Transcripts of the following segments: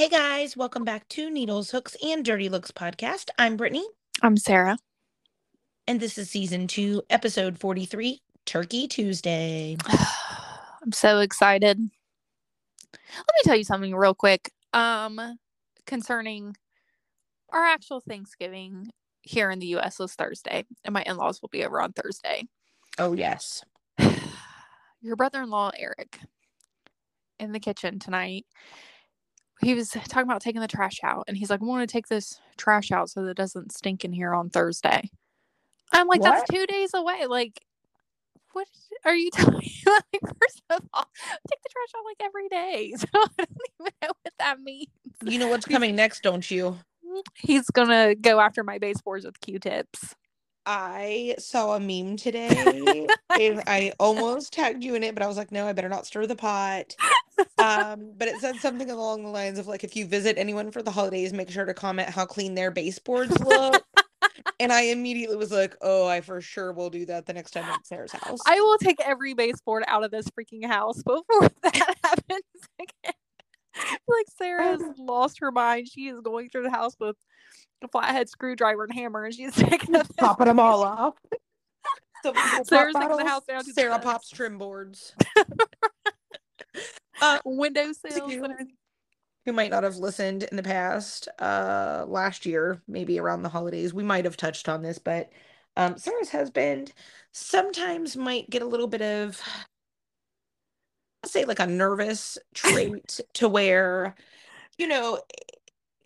Hey guys, welcome back to Needles, Hooks, and Dirty Looks podcast. I'm Brittany, I'm Sarah. and this is season two, episode 43, Turkey Tuesday. I'm so excited. Let me tell you something real quick. Um concerning our actual Thanksgiving here in the US was Thursday, and my in-laws will be over on Thursday. Oh, yes. Your brother-in-law Eric in the kitchen tonight. He was talking about taking the trash out, and he's like, "I want to take this trash out so that it doesn't stink in here on Thursday." I'm like, What? "That's two days away." Like, what are you telling me? Like, first of all, take the trash out like every day. So I don't even know what that means. You know what's coming next, don't you? He's gonna go after my baseboards with Q-tips. I saw a meme today and I almost tagged you in it, but I was like, no, I better not stir the pot. Um, but it said something along the lines of like, if you visit anyone for the holidays, make sure to comment how clean their baseboards look. and I immediately was like, oh, I for sure will do that the next time I'm at Sarah's house. I will take every baseboard out of this freaking house before that happens again. like Sarah's lost her mind. She is going through the house with a flathead screwdriver and hammer, and she's taking the popping them all off. Sarah's pop taking the house down to the Sarah studs. pops trim boards. uh, window sills. you. who might not have listened in the past, uh, last year, maybe around the holidays, we might have touched on this, but um, Sarah's husband sometimes might get a little bit of, let's say, like a nervous trait to where, you know,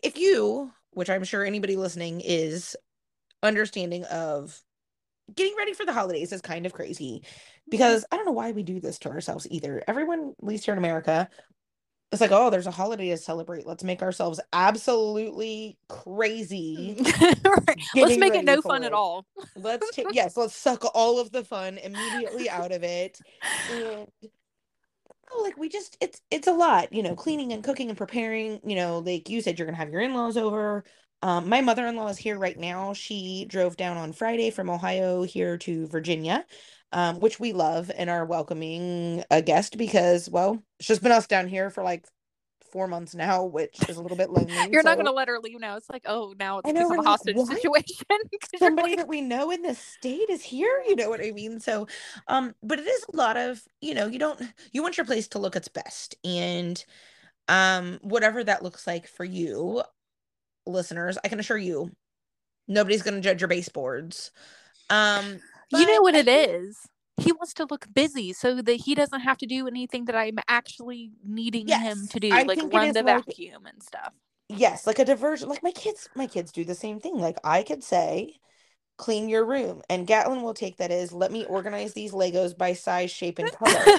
if you, which I'm sure anybody listening is understanding of getting ready for the holidays is kind of crazy mm-hmm. because I don't know why we do this to ourselves either. Everyone, at least here in America, it's like, oh, there's a holiday to celebrate. Let's make ourselves absolutely crazy. Mm. Right. Let's make it no fun at all. Let's take yes, let's suck all of the fun immediately out of it. And like we just it's it's a lot, you know, cleaning and cooking and preparing, you know, like you said you're gonna have your in-laws over. Um, my mother-in-law is here right now. She drove down on Friday from Ohio here to Virginia, um, which we love and are welcoming a guest because, well, it's just been us down here for like four months now, which is a little bit lonely. You're not gonna let her leave now. It's like, oh, now it's know, a like, hostage what? situation. somebody that we know in this state is here you know what i mean so um but it is a lot of you know you don't you want your place to look its best and um whatever that looks like for you listeners i can assure you nobody's going to judge your baseboards um you know what I it think- is. He wants to look busy so that he doesn't have to do anything that I'm actually needing him to do, I like run the like- vacuum and stuff. yes like a diversion like my kids my kids do the same thing like i could say clean your room and gatlin will take that as let me organize these legos by size shape and color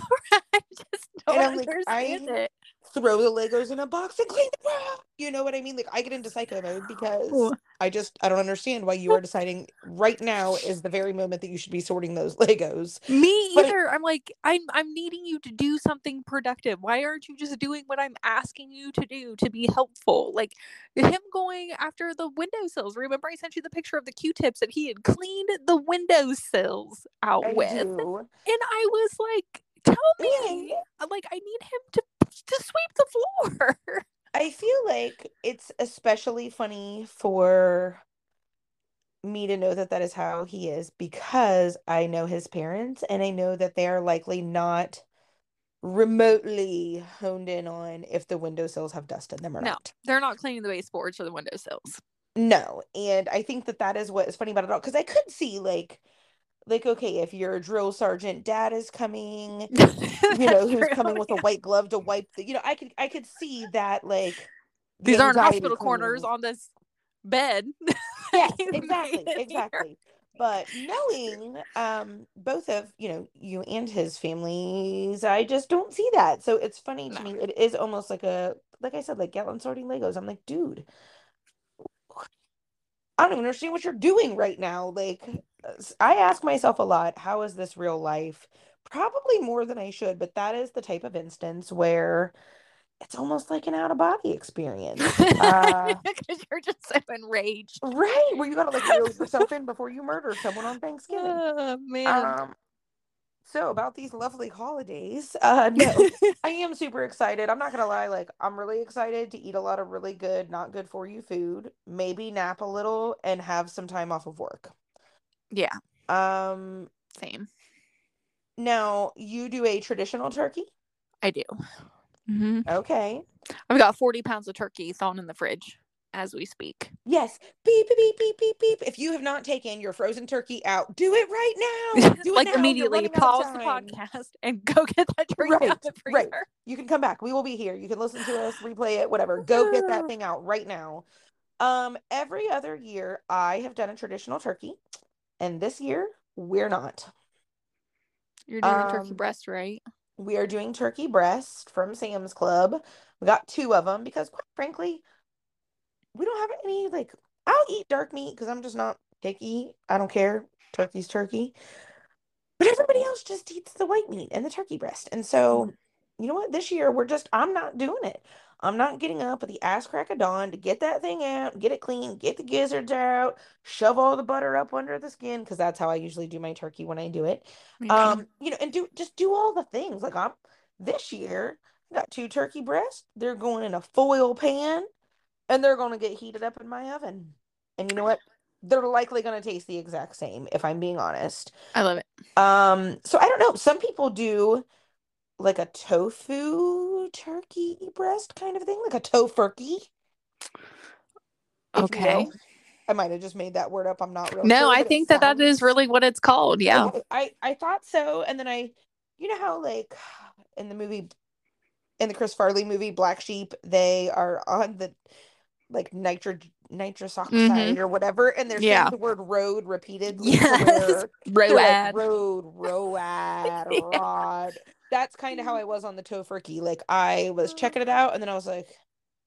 I just don't And I'm like, I- it. Throw the Legos in a box and clean the room. You know what I mean? Like I get into psycho mode because Ooh. I just I don't understand why you are deciding right now is the very moment that you should be sorting those Legos. Me But either. I'm like, I'm I'm needing you to do something productive. Why aren't you just doing what I'm asking you to do to be helpful? Like him going after the windowsills. Remember, I sent you the picture of the Q-tips that he had cleaned the windowsills out I with, do. and I was like, tell me, like, I need him to to sweep the floor. I feel like it's especially funny for me to know that that is how he is because I know his parents and I know that they are likely not remotely honed in on if the windowsills have dust in them or No. not. They're not cleaning the baseboards or the windowsills. No, and I think that that is what is funny about it all because I could see like, like okay, if you're a drill sergeant, dad is coming, you know, who's coming with a white glove to wipe the, you know, I could I could see that like the These aren't hospital corners on this bed. Yes, exactly, here. exactly. But knowing um both of you know you and his families, I just don't see that. So it's funny to No. me. It is almost like a like I said, like Gatlin sorting Legos. I'm like, dude, I don't even understand what you're doing right now. Like, I ask myself a lot, how is this real life? Probably more than I should, but that is the type of instance where it's almost like an out of body experience. Uh, Because you're just so enraged. right, where you gotta like reel yourself in before you murder someone on Thanksgiving. Oh man. Um, so about these lovely holidays. Uh no, I am super excited. I'm not gonna lie, like I'm really excited to eat a lot of really good, not good for you food, maybe nap a little and have some time off of work. Yeah, Um same. now you do a traditional turkey? I do. hmm Okay. I've got 40 pounds of turkey thawing in the fridge as we speak. Yes. Beep beep beep beep beep beep. If you have not taken your frozen turkey out, do it right now. Do it like now. Immediately pause the podcast and go get that turkey Right, out the freezer. right. You can come back. We will be here. You can listen to us, replay it, whatever. Go get that thing out right now. Um, every other year I have done a traditional turkey, and this year we're not. You're doing a turkey Um, breast, right? We are doing turkey breast from Sam's Club. We got two of them because, quite frankly, we don't have any like. I'll eat dark meat because I'm just not picky. I don't care. Turkey's turkey. But everybody else just eats the white meat and the turkey breast. And so, you know what? This year we're just, I'm not doing it. I'm not getting up at the ass crack of dawn to get that thing out, get it clean, get the gizzards out, shove all the butter up under the skin, because that's how I usually do my turkey when I do it. Too. Um, you know, and do just do all the things. Like I'm this year, I got two turkey breasts. They're going in a foil pan and they're gonna get heated up in my oven. And you know what? They're likely gonna taste the exact same, if I'm being honest. I love it. Um, so I don't know. Some people do like a tofu turkey breast kind of thing, like a tofurkey. you Okay. will. I might have just made that word up. I'm not real No, sure, I think that that is really what it's called. Yeah. Okay, I I thought so, and then I, you know how like in the movie, in the Chris Farley movie Black Sheep, they are on the like nitro nitrous oxide or whatever, and they're Mm-hmm. Yeah. saying the word road repeatedly. to Yes. where they're like, Road. road, road, Yeah. rod. That's kind of how I was on the tofurkey. Like I was checking it out, and then I was like,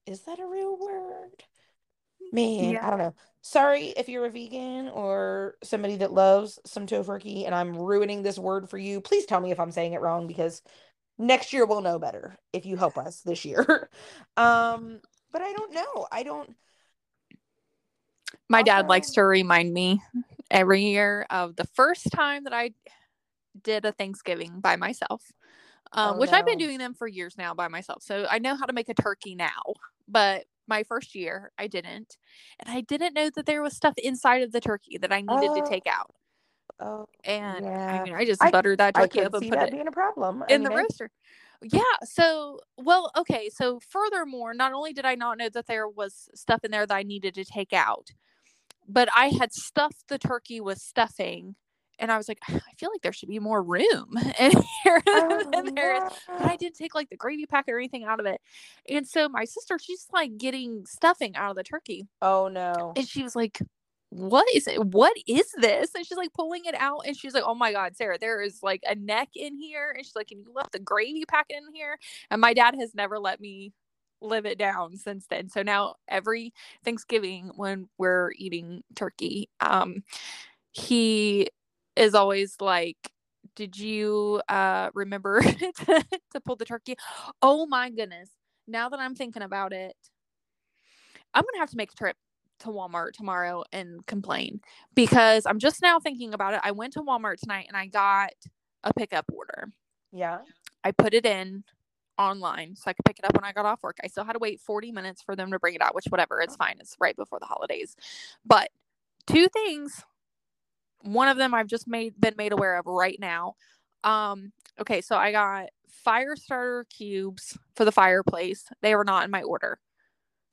"Is that a real word?" Man, Yeah. I don't know. Sorry if you're a vegan or somebody that loves some tofurkey, and I'm ruining this word for you. Please tell me if I'm saying it wrong because next year we'll know better if you help us this year. um, but I don't know. I don't. My dad likes to remind me every year of the first time that I did a Thanksgiving by myself, um, Oh, which I've been doing them for years now by myself. So I know how to make a turkey now. But my first year, I didn't. And I didn't know that there was stuff inside of the turkey that I needed Oh, to take out. Oh, And I mean, I just I- buttered that turkey up and put it being a problem. In the mean, I- roaster. Yeah. So, well, okay. So, furthermore, not only did I not know that there was stuff in there that I needed to take out, but I had stuffed the turkey with stuffing, and I was like, I feel like there should be more room in here Oh, than there is. But I didn't take like the gravy packet or anything out of it. And so my sister, she's like getting stuffing out of the turkey, Oh no. and she was like. What is it? What is this? And she's like pulling it out, and she's like, "Oh my god, Sarah, there is like a neck in here." And she's like, "Can you left the gravy packet in here?" And my dad has never let me live it down since then. So now every Thanksgiving when we're eating turkey, um, he is always like, "Did you uh remember to, to pull the turkey?" Oh my goodness! Now that I'm thinking about it, I'm gonna have to make a trip to Walmart tomorrow and complain because I'm just now thinking about it. I went to Walmart tonight and I got a pickup order. Yeah. I put it in online so I could pick it up when I got off work. I still had to wait 40 minutes for them to bring it out, which whatever, it's fine. It's right before the holidays. But two things. One of them I've just made been made aware of right now. Um, okay, so I got fire starter cubes for the fireplace. They were not in my order.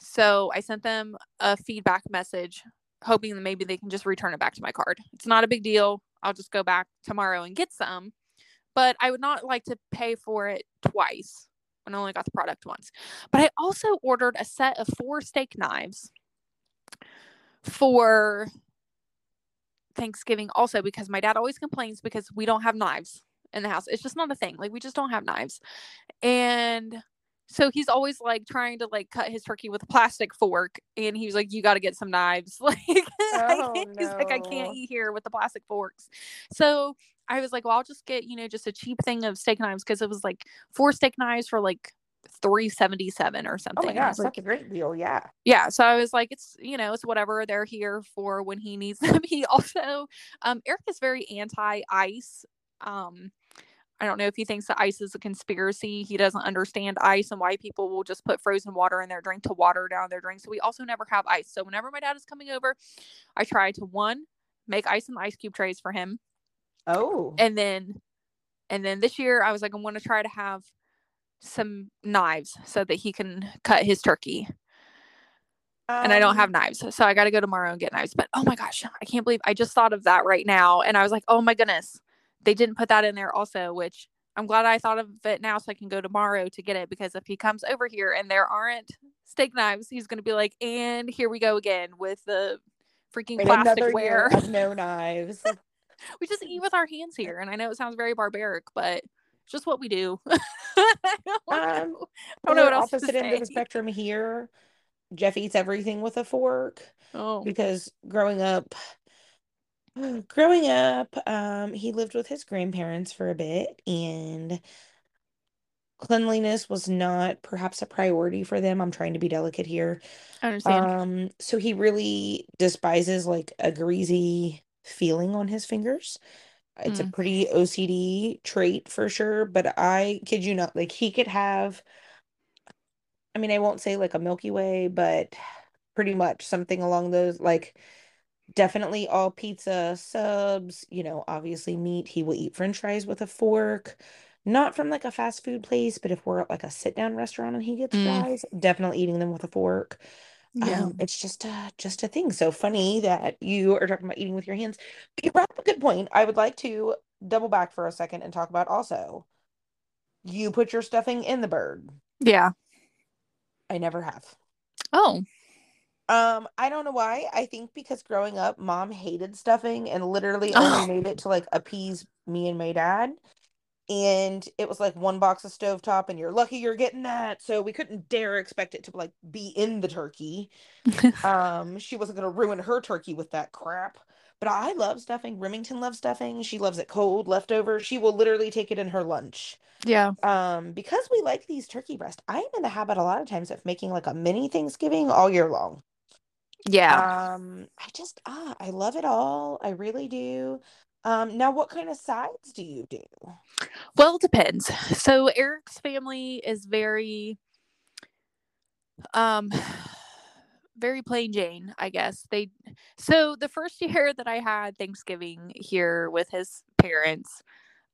So I sent them a feedback message hoping that maybe they can just return it back to my card. It's not a big deal. I'll just go back tomorrow and get some. But I would not like to pay for it twice when I only got the product once. But I also ordered a set of four steak knives for Thanksgiving also because my dad always complains because we don't have knives in the house. It's just not a thing. Like we just don't have knives. And so he's always like trying to like cut his turkey with a plastic fork and he was like you got to get some knives like Oh, he's like i can't eat here with the plastic forks so i was like well i'll just get you know just a cheap thing of steak knives because it was like four steak knives for like 377 or something. Oh my And gosh, like, that's a great deal. Yeah. yeah so i was like it's you know it's whatever they're here for when he needs them he also um eric is very anti ice um I don't know if he thinks that ice is a conspiracy. He doesn't understand ice and why people will just put frozen water in their drink to water down their drink. So we also never have ice. So whenever my dad is coming over, I try to one make ice the ice cube trays for him. Oh. And then and then this year I was like, I'm gonna try to have some knives so that he can cut his turkey. Um, and I don't have um, knives. So I got to go tomorrow and get knives. But oh my gosh, I can't believe I just thought of that right now. And I was like, oh my goodness, they didn't put that in there also, which I'm glad I thought of it now so I can go tomorrow to get it because if he comes over here and there aren't steak knives, he's going to be like, and here we go again with the freaking plastic ware. no knives. we just eat with our hands here. And I know it sounds very barbaric, but just what we do. I don't, um, know. I don't know what else opposite end of the spectrum here. Jeff eats everything with a fork. Oh. Because growing up, growing up, um, he lived with his grandparents for a bit and cleanliness was not perhaps a priority for them. I'm trying to be delicate here. I understand. Um, so he really despises like a greasy feeling on his fingers. It's mm. a pretty OCD trait for sure, but I kid you not, like he could have I mean, I won't say like a Milky Way, but pretty much something along those like definitely all pizza subs, you know, obviously meat. He will eat french fries with a fork. Not from like a fast food place, but if we're at like a sit down restaurant and he gets mm. fries, definitely eating them with a fork. Yeah. Um, it's just a just a thing. So funny that you are talking about eating with your hands. But you brought up a good point. I would like to double back for a second and talk about also you put your stuffing in the bird. Yeah. I never have. Oh. Um, I don't know why. I think because growing up, mom hated stuffing and literally only oh. made it to like appease me and my dad. And it was like one box of stovetop, and you're lucky you're getting that. So we couldn't dare expect it to like be in the turkey. um, she wasn't gonna ruin her turkey with that crap. But I love stuffing. Remington loves stuffing. She loves it cold, leftover. She will literally take it in her lunch. Yeah. Um, because we like these turkey breasts I am in the habit a lot of times of making like a mini Thanksgiving all year long. Yeah. Um, I just ah, I love it all. I really do. Um, now what kind of sides do you do? Well, it depends. So Eric's family is very um very plain Jane, I guess. They so the first year that I had Thanksgiving here with his parents,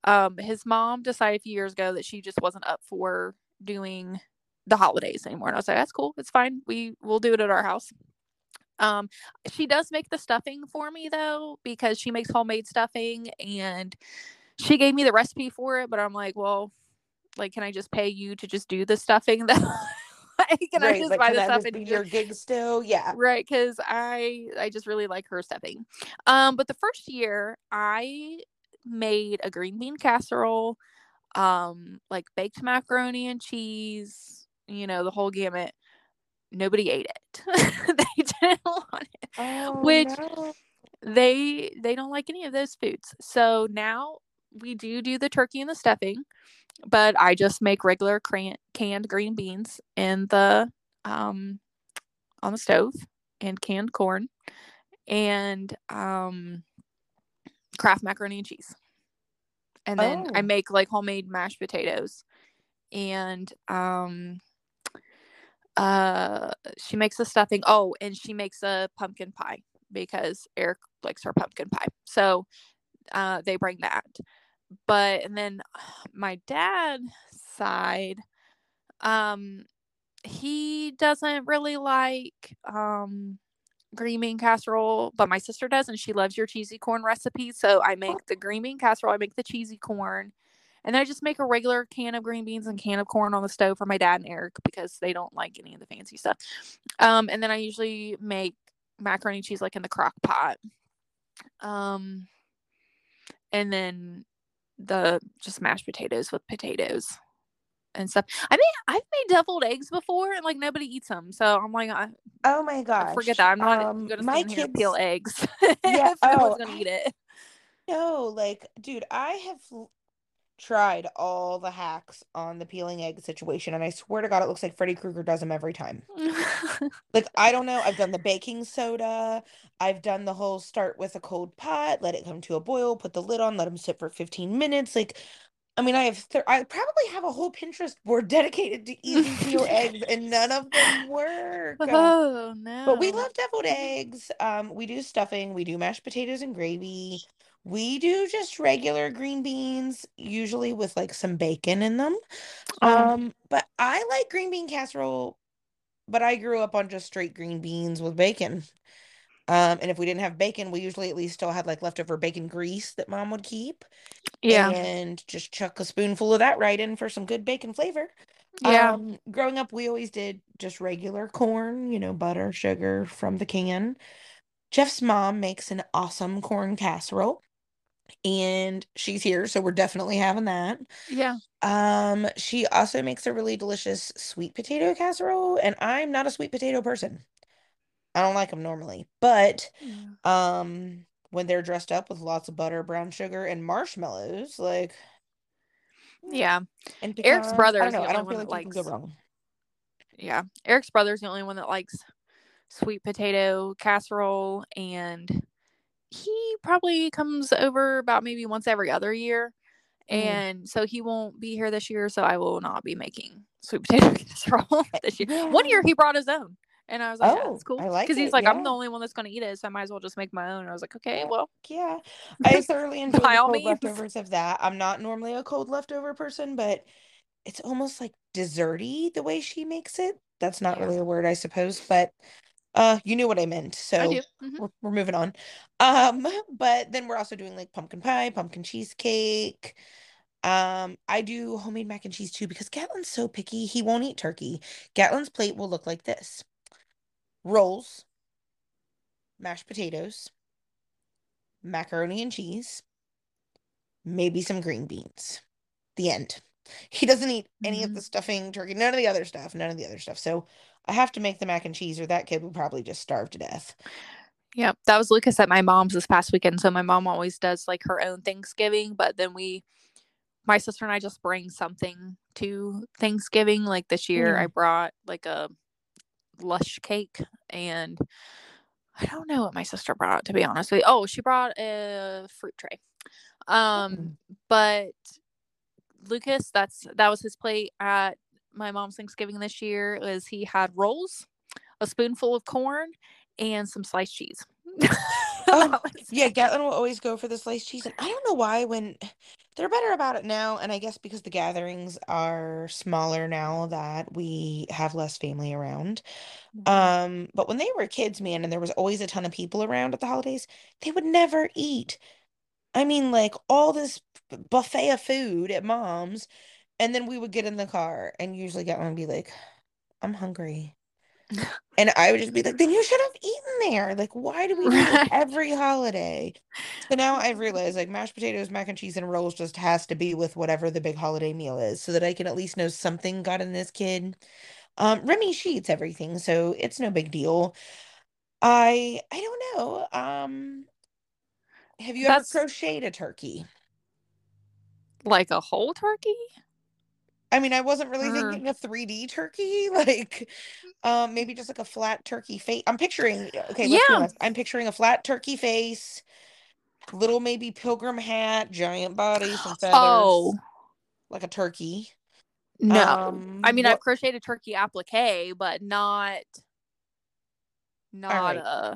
um, his mom decided a few years ago that she just wasn't up for doing the holidays anymore. And I was like, that's cool. It's fine. We will do it at our house. Um, she does make the stuffing for me though, because she makes homemade stuffing and she gave me the recipe for it, but I'm like, well, like, can I just pay you to just do the stuffing though? Like, can right, I just buy the stuff and your gig still? Yeah. Right, because I I just really like her stuffing. Um, but the first year I made a green bean casserole, um, like baked macaroni and cheese, you know, the whole gamut. Nobody ate it. they didn't want it. Oh, which no. they they don't like any of those foods. So now we do do the turkey and the stuffing, but I just make regular cran- canned green beans in the um on the stove and canned corn and um Kraft macaroni and cheese. And then oh. I make like homemade mashed potatoes. And um uh she makes a stuffing. Oh, and she makes a pumpkin pie because Eric likes her pumpkin pie. So uh they bring that. But and then my dad side um he doesn't really like um green bean casserole, but my sister does, and she loves your cheesy corn recipe. So I make the green bean casserole, I make the cheesy corn, and then I just make a regular can of green beans and can of corn on the stove for my dad and Eric because they don't like any of the fancy stuff. Um, and then I usually make macaroni and cheese like in the crock pot. Um, and then the just mashed potatoes with potatoes and stuff. I mean, I've made deviled eggs before, and like nobody eats them. So I'm like, I, oh my god, forget that. I'm not um, going to stand kids, here peel eggs. Yeah, if oh, I was going to eat it. No, like, dude, I have tried all the hacks on the peeling egg situation, and I swear to God, it looks like Freddy Krueger does them every time. like, I don't know. I've done the baking soda. I've done the whole start with a cold pot, let it come to a boil, put the lid on, let them sit for 15 minutes. Like, I mean, I have th- I probably have a whole Pinterest board dedicated to easy peeled eggs, and none of them work. Oh no! But we love deviled eggs. Um, we do stuffing. We do mashed potatoes and gravy. We do just regular green beans, usually with like some bacon in them. Um, Um, but I like green bean casserole, but I grew up on just straight green beans with bacon. Um, and if we didn't have bacon, we usually at least still had like leftover bacon grease that mom would keep yeah, and just chuck a spoonful of that right in for some good bacon flavor. yeah, Um, growing up, we always did just regular corn, you know, butter, sugar from the can. Jeff's mom makes an awesome corn casserole, and she's here, so we're definitely having that. yeah. Um, she also makes a really delicious sweet potato casserole, and I'm not a sweet potato person. I don't like them normally, but yeah. um, when they're dressed up with lots of butter, brown sugar, and marshmallows, like Yeah, and Eric's brother I don't know. I don't feel like can go wrong. Yeah, Eric's brother's the only one that likes sweet potato casserole, and he probably comes over about maybe once every other year, Mm. and so he won't be here this year. So I will not be making sweet potato casserole this year. One year he brought his own, and I was like, yeah, Oh, "That's cool," I like because he's like, "I'm the only one that's going to eat it, so I might as well just make my own." And I was like, "Okay, Yeah. well, Yeah. I thoroughly enjoy the cold means." leftovers of that. I'm not normally a cold leftover person, but it's almost like desserty the way she makes it. That's not Yeah. really a word, I suppose, but uh you knew what I meant. I So do. Mhm. we're, we're moving on. Um, but then we're also doing like pumpkin pie, pumpkin cheesecake. Um, I do homemade mac and cheese too because Gatlin's so picky, he won't eat turkey. Gatlin's plate will look like this. Rolls, mashed potatoes, macaroni and cheese, maybe some green beans. The end. He doesn't eat any of Mhm. the stuffing, turkey, none of the other stuff, none of the other stuff. So I have to make the mac and cheese, or that kid would probably just starve to death. Yep, that was Lucas at my mom's this past weekend. So my mom always does like her own Thanksgiving, but then we, my sister and I, just bring something to Thanksgiving. Like this year, I brought like a lush cake, and I don't know what my sister brought to be honest with you. Oh, she brought a fruit tray. Um, Mm. but Lucas, that's that was his plate at my mom's Thanksgiving this year. is he had rolls, a spoonful of corn, and some sliced cheese. Was Yeah. Gatlin will always go for the sliced cheese. And I don't know why when they're better about it now. And I guess because the gatherings are smaller now that we have less family around. Mhm. Um, but when they were kids, man, and there was always a ton of people around at the holidays, they would never eat. I mean, like all this buffet of food at mom's, and then we would get in the car and usually get Gatlin would be like, I'm hungry. And I would just be like, then you should have eaten there. Like, why do we do Right. every holiday? So now I've realized like mashed potatoes, mac and cheese, and rolls just has to be with whatever the big holiday meal is, so that I can at least know something got in this kid. Um, Remy she eats everything, so it's no big deal. I I don't know. Um, have you ever crocheted a turkey? like a whole turkey? I mean, I wasn't really Or thinking a 3D turkey, like um maybe just like a flat turkey face. I'm picturing, okay, let's yeah. I'm picturing a flat turkey face, little maybe pilgrim hat, giant body, some feathers. Oh like a turkey. no. I Um, mean, I've what? crocheted turkey applique, but not not right. a.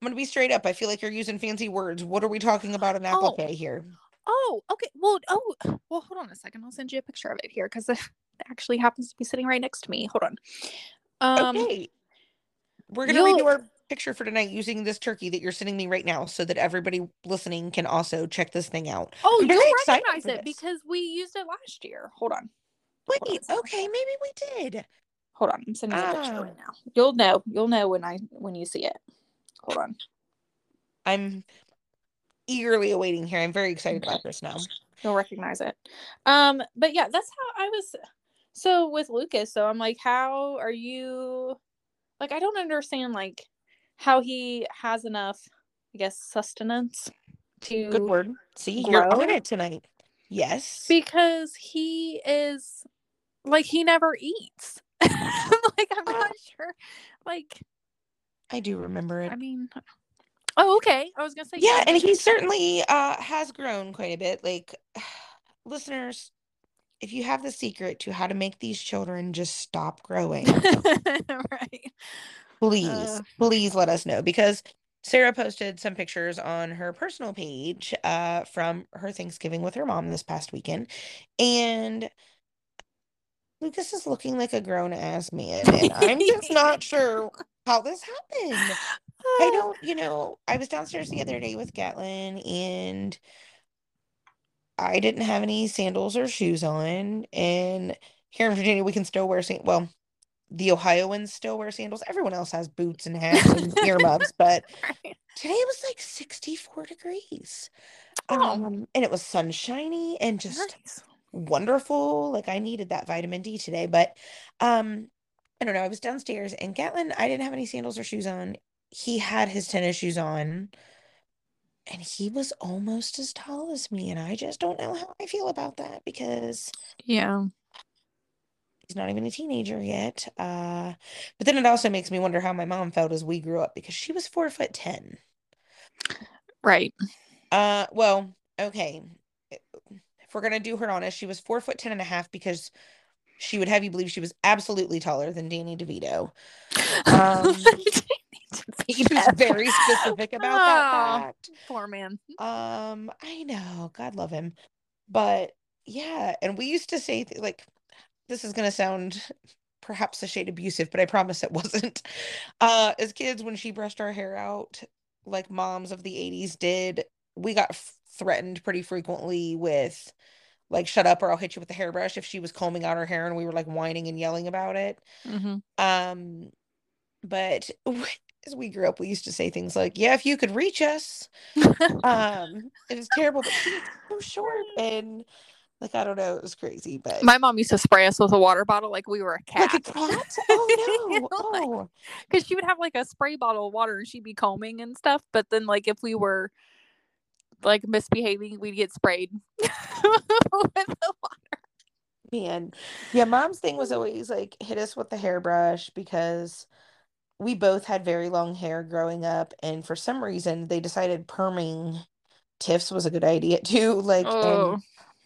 I'm gonna be straight up. I feel like you're using fancy words. What are we talking about an Oh, applique here? Oh, okay. Well, oh, well. Hold on a second. I'll send you a picture of it here because it actually happens to be sitting right next to me. Hold on. Um, Okay, we're gonna redo our picture for tonight using this turkey that you're sending me right now, so that everybody listening can also check this thing out. oh, I'm you'll excited recognize it because we used it last year. Hold on. Hold on Wait, okay, maybe we did. Hold on. I'm sending you a picture Oh, right now. You'll know. You'll know when I when you see it. Hold on. I'm eagerly awaiting here. I'm very excited about this now. You'll recognize it. Um, but yeah, that's how I was. So with Lucas, so I'm like, how are you? Like, I don't understand like how he has enough, I guess, sustenance to Good word. See, you're on it tonight. Yes. because he is like he never eats. like I'm Oh, not sure. Like, I do remember it. I mean, oh okay. I was gonna say yeah, Yeah, and he certainly uh has grown quite a bit. Like listeners, if you have the secret to how to make these children just stop growing, right. please, Uh. please let us know because Sarah posted some pictures on her personal page uh, from her Thanksgiving with her mom this past weekend. And Lucas is looking like a grown ass man. And I'm just not sure how this happened. I don't, you know, I was downstairs the other day with Gatlin and I didn't have any sandals or shoes on. And here in Virginia, we can still wear sandals. Well, the Ohioans still wear sandals. Everyone else has boots and hats and earmuffs, but today it was like 64 degrees. Oh. Um, and it was sunshiny and just Nice. wonderful. Like I needed that vitamin D today, but um, I don't know. I was downstairs and Gatlin, I didn't have any sandals or shoes on. He had his tennis shoes on, and he was almost as tall as me, and I just don't know how I feel about that because Yeah. he's not even a teenager yet. Uh, but then it also makes me wonder how my mom felt as we grew up because she was four foot ten. Right. Uh, well, okay. If we're gonna do her honest, she was four foot ten and a half because she would have you believe she was absolutely taller than Danny DeVito. Um, She was very specific about that Oh. fact. Poor man. Um, I know, God love him. But yeah, and we used to say th- like this is gonna sound perhaps a shade abusive, but I promise it wasn't. Uh, as kids, when she brushed our hair out, like moms of the 80s did, we got f- threatened pretty frequently with like shut up or I'll hit you with the hairbrush if she was combing out her hair and we were like whining and yelling about it. hmm Um, but as we grew up, we used to say things like, "Yeah, if you could reach us." Um, it was terrible, but she was so short and like I don't know, it was crazy, but My mom used to spray us with a water bottle like we were a cat. like a cat. Oh no! Oh, Because she would have like a spray bottle of water and she'd be combing and stuff. But then, like, if we were like misbehaving, we'd get sprayed with the water. man, yeah. Mom's thing was always like hit us with the hairbrush because we both had very long hair growing up, and for some reason they decided perming tiffs was a good idea too. Like, Oh,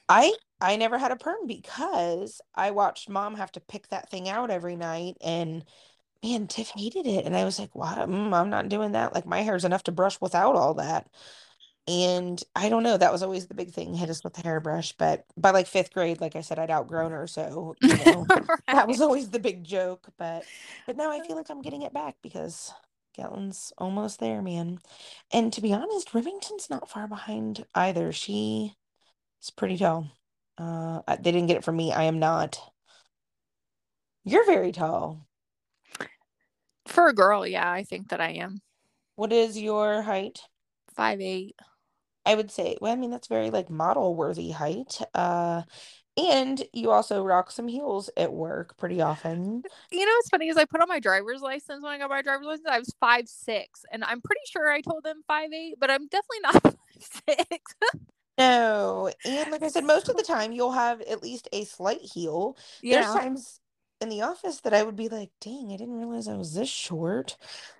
I I never had a perm because I watched mom have to pick that thing out every night and man, Tiff hated it. And I was like, "What? Mm, I'm not doing that. Like my hair's enough to brush without all that." And I don't know, that was always the big thing, hit us with the hairbrush. But by like fifth grade, like I said, I'd outgrown her, so you know, that was always the big joke. But but now I feel like I'm getting it back because Gatlin's almost there, man. And to be honest, Remington's not far behind either. She is pretty tall. Uh, they didn't get it from me. I am not. You're very tall. For a girl, yeah, I think that I am What is your height? five eight. I would say, well, I mean, that's very like model worthy height. Uh, and you also rock some heels at work pretty often. You know what's funny is I put on my driver's license when I got my driver's license. I was five six, and I'm pretty sure I told them five eight, but I'm definitely not five six. No, and like I said, most of the time you'll have at least a slight heel. There's yeah, times in the office that I would be like, dang, I didn't realize I was this short.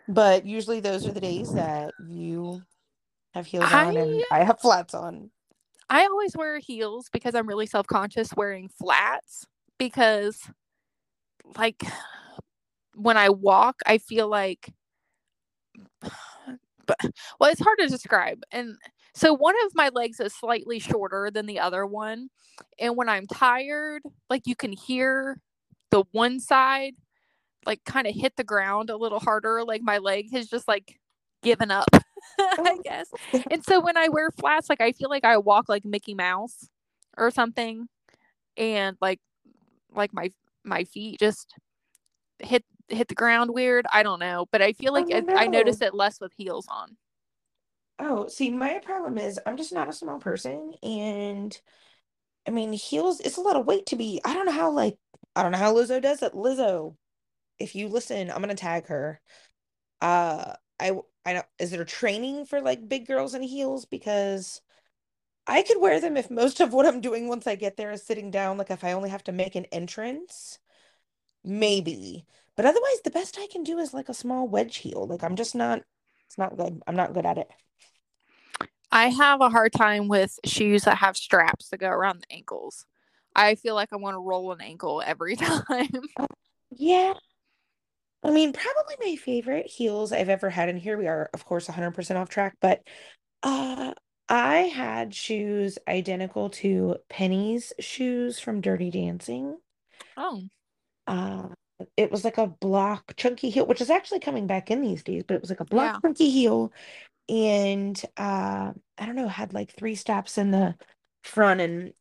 But usually those are the days that you have heels on and I I have flats on. I always wear heels because I'm really self conscious wearing flats because, like, when I walk, I feel like, but well, it's hard to describe. And so one of my legs is slightly shorter than the other one, and when I'm tired, like you can hear the one side like kind of hit the ground a little harder. Like my leg has just like given up, I guess. And so when I wear flats, like I feel like I walk like Mickey Mouse or something, and like like my my feet just hit hit the ground weird. I don't know, but I feel like Oh, it, I notice it less with heels on. Oh, see, my problem is I'm just not a small person, and I mean heels. It's a lot of weight to be. I don't know how like I don't know how Lizzo does it. Lizzo, if you listen, I'm gonna tag her. Uh, I I don't. Is there training for like big girls in heels? Because I could wear them if most of what I'm doing once I get there is sitting down. Like if I only have to make an entrance, maybe. But otherwise, the best I can do is like a small wedge heel. Like I'm just not. It's not good. I'm not good at it. I have a hard time with shoes that have straps that go around the ankles. I feel like I want to roll an ankle every time. Yeah. I mean, probably my favorite heels I've ever had, and here we are, of course, 100% off track, but uh I had shoes identical to Penny's shoes from Dirty Dancing. oh, Uh it was like a block chunky heel, which is actually coming back in these days, but it was like a block yeah. chunky heel and uh I don't know, had like three straps in the front and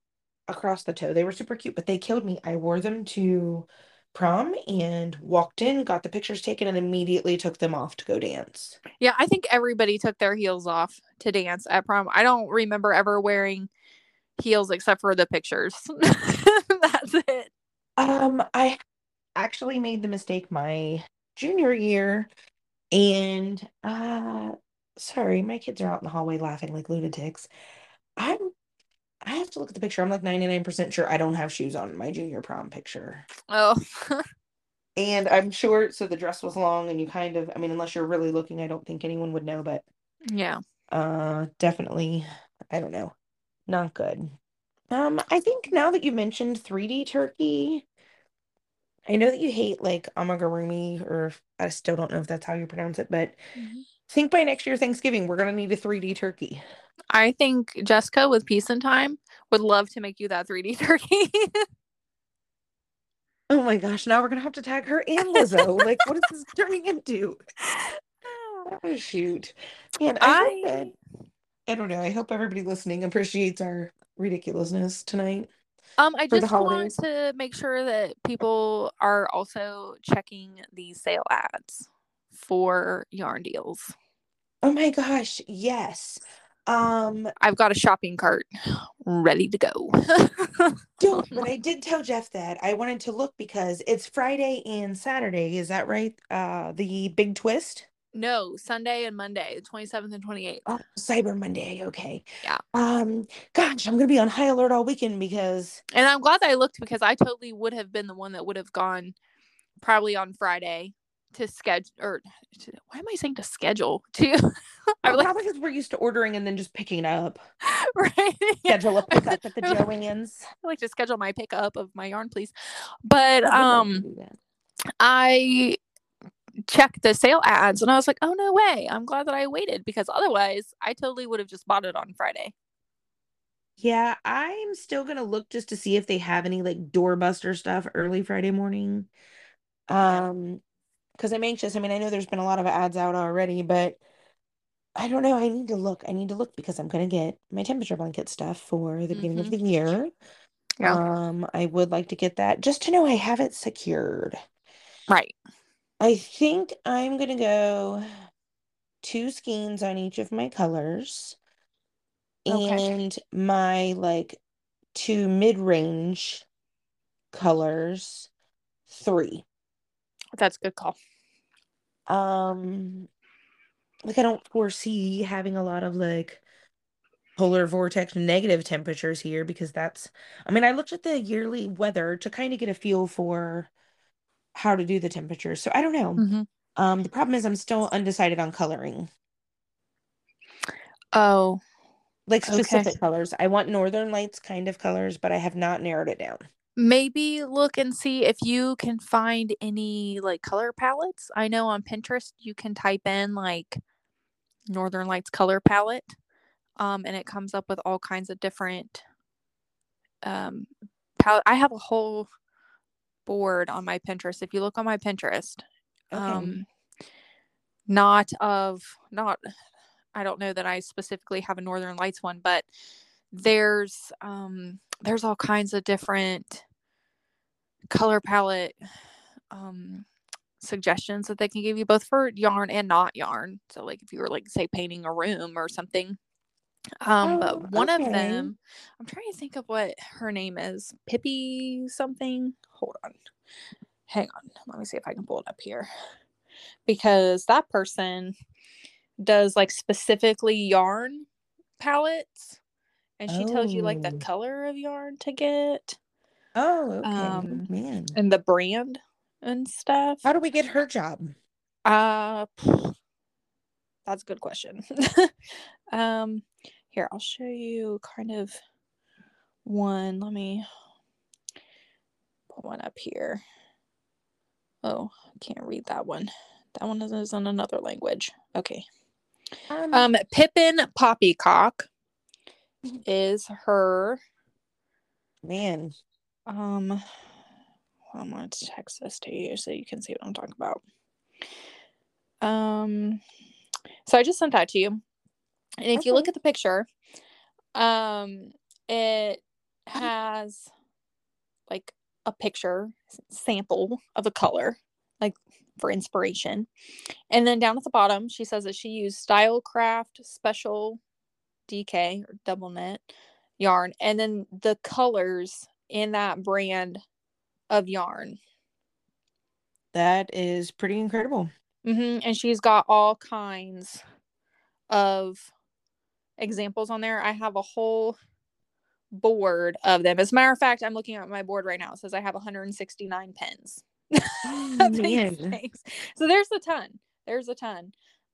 across the toe. They were super cute, but they killed me. I wore them to prom and walked in, got the pictures taken, and immediately took them off to go dance. Yeah, I think everybody took their heels off to dance at prom. I don't remember ever wearing heels except for the pictures. That's it. Um, I actually made the mistake my junior year, and uh, sorry, my kids are out in the hallway laughing like lunatics. I'm I have to look at the picture. I'm like 99% sure I don't have shoes on in my junior prom picture. Oh, And I'm short, so the dress was long, and you kind of, I mean, unless you're really looking, I don't think anyone would know, but yeah. uh definitely, I don't know, not good. Um, I think now that you mentioned 3D turkey, I know that you hate like amigurumi, or I still don't know if that's how you pronounce it, but Mhm. think by next year Thanksgiving, we're gonna need a 3D turkey. I think Jessica with Peace and Time would love to make you that 3D turkey. Oh my gosh, now we're gonna have to tag her and Lizzo. Like, what is this turning into? Oh shoot. And I hope that I I don't know. I hope everybody listening appreciates our ridiculousness tonight. um I just want to make sure that people are also checking the sale ads for yarn deals. Oh my gosh, yes. Um, I've got a shopping cart ready to go. don't, but I did tell Jeff that I wanted to look because it's Friday and Saturday, is that right? Uh, the big twist? no, Sunday and Monday, the 27th and 28th. Oh, Cyber Monday, okay. Yeah. Um, gosh, I'm gonna be on high alert all weekend because And I'm glad that I looked because I totally would have been the one that would have gone probably on Friday to schedule or to, why am I saying to schedule to I like probably because we're used to ordering and then just picking it up. right Schedule a pickup at the Joann's. I like to schedule my pickup of my yarn please. But I would love to um. I checked the sale ads and I was like, "Oh no way. I'm glad that I waited because otherwise I totally would have just bought it on Friday." Yeah, I'm still gonna look just to see if they have any like doorbuster stuff early Friday morning. Um, because I'm anxious. I mean, I know there's been a lot of ads out already, but I don't know. I need to look. I need to look because I'm gonna get my temperature blanket stuff for the beginning of Mhm. the year. Yeah. Um, I would like to get that just to know I have it secured. Right. I think I'm gonna go two skeins on each of my colors Okay. and my like two mid-range colors, three. That's a good call. Um, like I don't foresee having a lot of like polar vortex negative temperatures here because that's, I mean, I looked at the yearly weather to kind of get a feel for how to do the temperatures. So I don't know. Mhm. Um, the problem is I'm still undecided on coloring, Oh, like Okay. specific colors. I want Northern Lights kind of colors, but I have not narrowed it down. Maybe look and see if you can find any like color palettes. I know on Pinterest you can type in like Northern Lights color palette um and it comes up with all kinds of different um palette. I have a whole board on my Pinterest. If you look on my Pinterest, Okay. um not of not I don't know that I specifically have a Northern Lights one, but there's um there's all kinds of different color palette um suggestions that they can give you both for yarn and not yarn. So like if you were like say painting a room or something. Um Oh, but one of them I'm trying to think of what her name is. Pippi something. Hold on. Hang on. Let me see if I can pull it up here. Because that person does like specifically yarn palettes and she tells you like the Oh. color of yarn to get Oh, okay. Um, Man. and the brand and stuff. How do we get her job? Uh that's a good question. um here, I'll show you kind of one. Let me pull one up here. Oh, I can't read that one. That one is in another language. Okay. Um, um Pippin Poppycock is her man. Um I'm gonna text this to you so you can see what I'm talking about. Um so I just sent that to you. And if okay. you look at the picture, um it has like a picture sample of a color like for inspiration and then down at the bottom she says that she used stylecraft special dk or double knit yarn and then the colors in that brand of yarn that is pretty incredible mm-hmm. and she's got all kinds of examples on there i have a whole board of them. As a matter of fact, I'm looking at my board right now. It says I have 169 pens. Oh, so there's a ton. There's a ton.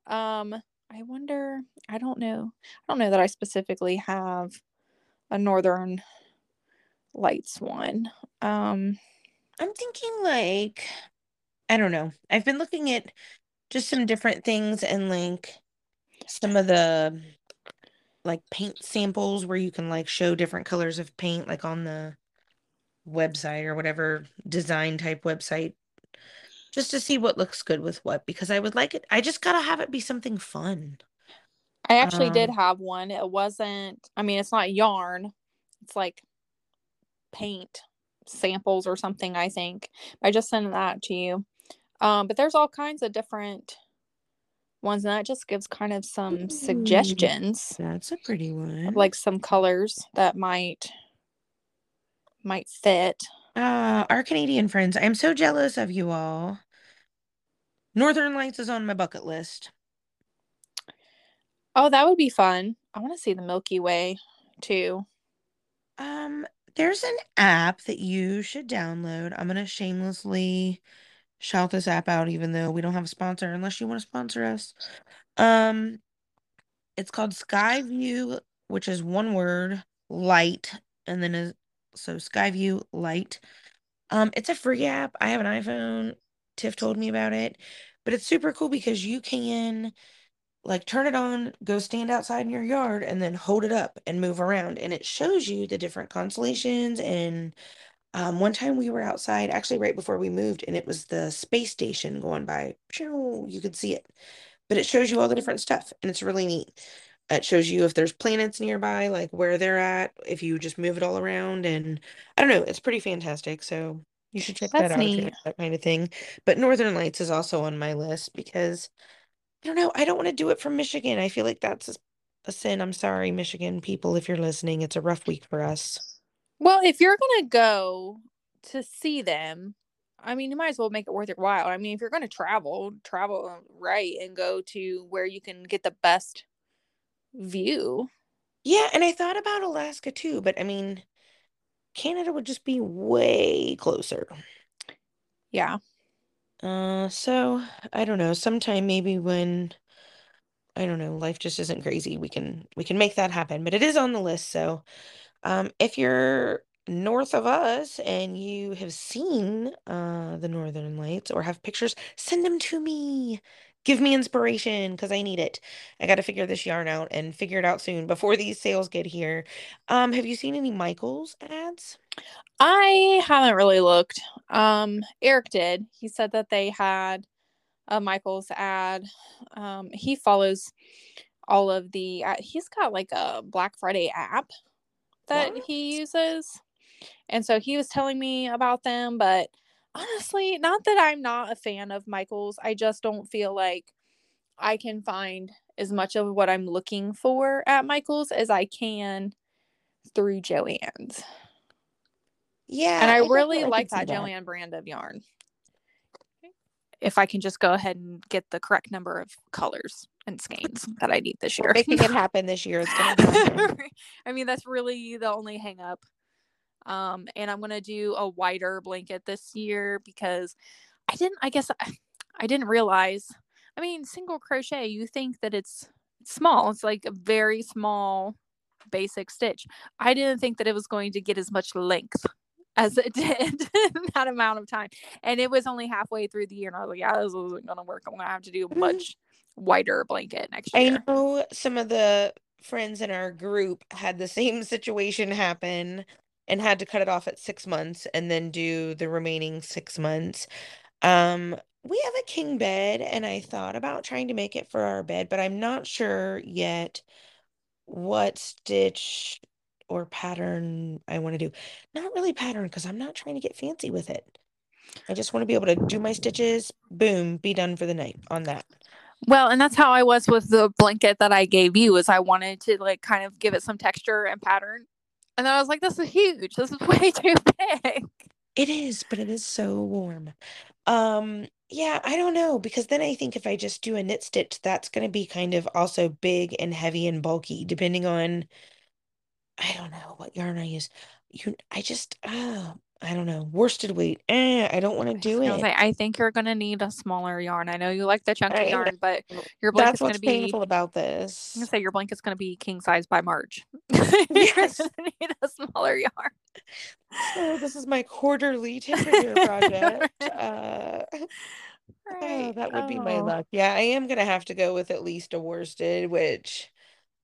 Um, I wonder, I don't know. I don't know that I specifically have a northern lights one. Um I'm thinking like I don't know. I've been looking at just some different things and like some of the like paint samples where you can like show different colors of paint like on the website or whatever design type website just to see what looks good with what because I would like it I just got to have it be something fun. I actually um, did have one. It wasn't I mean it's not yarn. It's like paint samples or something I think. I just sent that to you. Um but there's all kinds of different ones and that just gives kind of some suggestions that's a pretty one like some colors that might might fit uh our canadian friends i'm so jealous of you all. Northern lights is on my bucket list. Oh that would be fun. I want to see the milky way too. Um there's an app that you should download. I'm gonna shamelessly shout this app out even though we don't have a sponsor unless you want to sponsor us. Um it's called Skyview, which is one word, light, and then is so Skyview Lite. Um it's a free app. I have an iPhone. Tiff told me about it. But it's super cool because you can like turn it on, go stand outside in your yard and then hold it up and move around and it shows you the different constellations and um, one time we were outside, actually right before we moved, and it was the space station going by. You could see it, but it shows you all the different stuff, and it's really neat. It shows you if there's planets nearby, like where they're at, if you just move it all around, and I don't know, it's pretty fantastic. So you should check That's that out neat. if you like that kind of thing. But Northern Lights is also on my list because I don't know, I don't want to do it from Michigan. I feel like that's a sin. I'm sorry, Michigan people, if you're listening. It's a rough week for us. Well, if you're gonna go to see them, I mean, you might as well make it worth your while. I mean, if you're gonna travel, travel uh, right and go to where you can get the best view. Yeah, and I thought about Alaska too, but I mean, Canada would just be way closer. Yeah. Uh, so I don't know. Sometime maybe when I don't know, life just isn't crazy, we can we can make that happen. But it is on the list, so um, if you're north of us and you have seen uh, the Northern Lights or have pictures, send them to me. Give me inspiration because I need it. I got to figure this yarn out and figure it out soon before these sales get here. Um, have you seen any Michaels ads? I haven't really looked. Um, Eric did. He said that they had a Michaels ad. Um, he follows all of the. Uh, he's got like a Black Friday app that what? he uses. And so he was telling me about them, but honestly, not that I'm not a fan of Michaels. I just don't feel like I can find as much of what I'm looking for at Michaels as I can through Joann's. Yeah. And I, I really like that, that Joann brand of yarn. If I can just go ahead and get the correct number of colors and skeins that I need this year. Making it happen this year is gonna I mean, that's really the only hang up. Um, and I'm gonna do a wider blanket this year because I didn't I guess I, I didn't realize I mean single crochet, you think that it's small. It's like a very small basic stitch. I didn't think that it was going to get as much length as it did in that amount of time. And it was only halfway through the year, and I was like, yeah, this isn't gonna work. I'm gonna have to do a much wider blanket next year. I know some of the friends in our group had the same situation happen and had to cut it off at six months and then do the remaining six months. Um, we have a king bed, and I thought about trying to make it for our bed, but I'm not sure yet what stitch or pattern I want to do. Not really pattern because I'm not trying to get fancy with it. I just want to be able to do my stitches, boom, be done for the night on that. Well, and that's how I was with the blanket that I gave you is I wanted to like kind of give it some texture and pattern. And then I was like, this is huge. This is way too big. It is, but it is so warm. Um, yeah, I don't know because then I think if I just do a knit stitch, that's going to be kind of also big and heavy and bulky, depending on I don't know what yarn I use. You, I just, I don't know. Worsted weight. Eh, I don't want to do it. say, I think you're gonna need a smaller yarn. I know you like the chunky I yarn, but your blanket's gonna be painful about this. I'm gonna say your blanket's gonna be king size by March. you're Yes. need a smaller yarn. So this is my quarterly temperature project. Uh, oh, that would be my Oh. luck. Yeah, I am gonna have to go with at least a worsted, which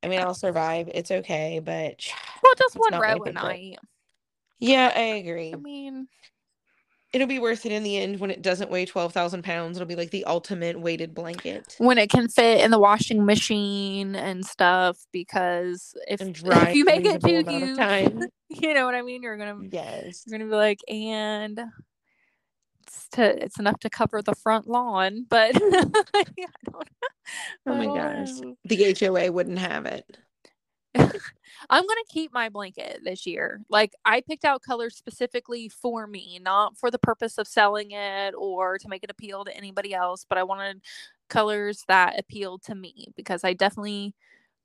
I mean, I'll survive. It's okay, but Well, just one row a favorite. night. Yeah, I agree. I mean, It'll be worth it in the end when it doesn't weigh 12,000 pounds. It'll be like the ultimate weighted blanket. when it can fit in the washing machine and stuff, because if if you make it too huge, you know what I mean. You're gonna Yes. you're gonna be like, and it's to it's enough to cover the front lawn, but I don't. Oh my gosh. know. The HOA wouldn't have it. I'm gonna keep my blanket this year. Like I picked out colors specifically for me, not for the purpose of selling it or to make it appeal to anybody else, but I wanted colors that appealed to me because I definitely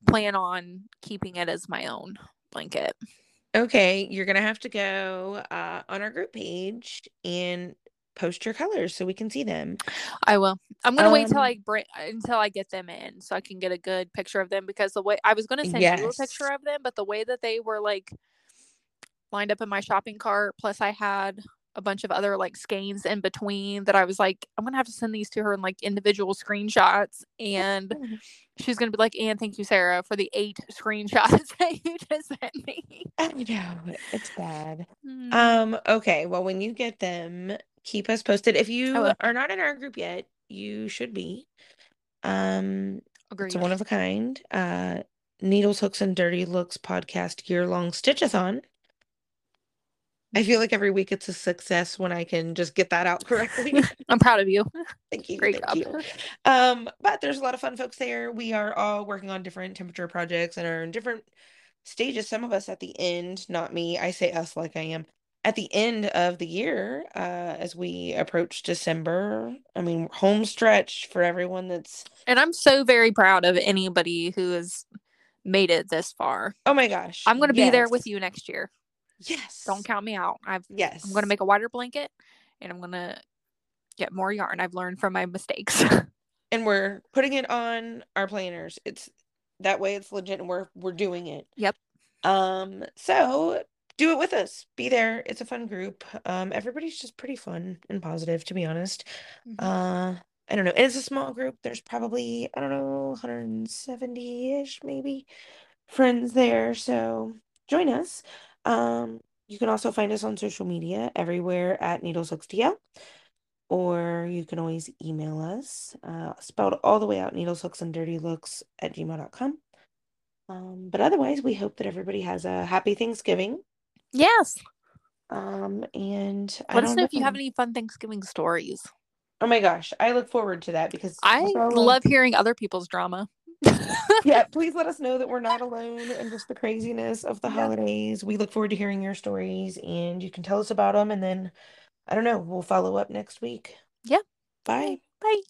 plan on keeping it as my own blanket. Okay, you're gonna have to go uh, on our group page and post your colors so we can see them. I will. I'm gonna wait till Um, I bring until I get them in so I can get a good picture of them because the way I was gonna send you a picture of them, but the way that they were like lined up in my shopping cart, plus I had a bunch of other like skeins in between that I was like, I'm gonna have to send these to her in like individual screenshots. And she's gonna be like, Anne, thank you, Sarah, for the eight screenshots that you just sent me. I know it's bad. Mm, Um, okay, well, when you get them, keep us posted. If you are not in our group yet, you should be. Um, Agreed. it's a one of a kind. Uh, Needles, Hooks, and Dirty Looks podcast year long stitchathon. I feel like every week it's a success when I can just get that out correctly. I'm proud of you. Thank you. Great thank job. you. Um, but there's a lot of fun folks there. We are all working on different temperature projects and are in different stages. Some of us at the end, not me. I say us like I am at the end of the year, uh, as we approach December. I mean, home stretch for everyone that's And I'm so very proud of anybody who has made it this far. oh my gosh. I'm going to be there with you next year. Yes. Don't count me out. I've Yes. I'm going to make a wider blanket and I'm going to get more yarn. I've learned from my mistakes. and we're putting it on our planners. It's that way it's legit and we're we're doing it. Yep. Um so do it with us. Be there. It's a fun group. Um everybody's just pretty fun and positive to be honest. Mhm. Uh I don't know. It's a small group. There's probably I don't know 170ish maybe friends there. So join us. Um you can also find us on social media everywhere at Needles Hooks DL or you can always email us, uh, spelled all the way out needles, hooks, and dirty looks at gmail.com. Um, but otherwise, we hope that everybody has a happy Thanksgiving. Yes. Um, and I Let us know if you have any fun Thanksgiving stories. Oh my gosh, I look forward to that because I love hearing other people's drama. yeah, please let us know that we're not alone in just the craziness of the Yeah. holidays. We look forward to hearing your stories and you can tell us about them. And then I don't know, we'll follow up next week. Yeah. Bye. Bye.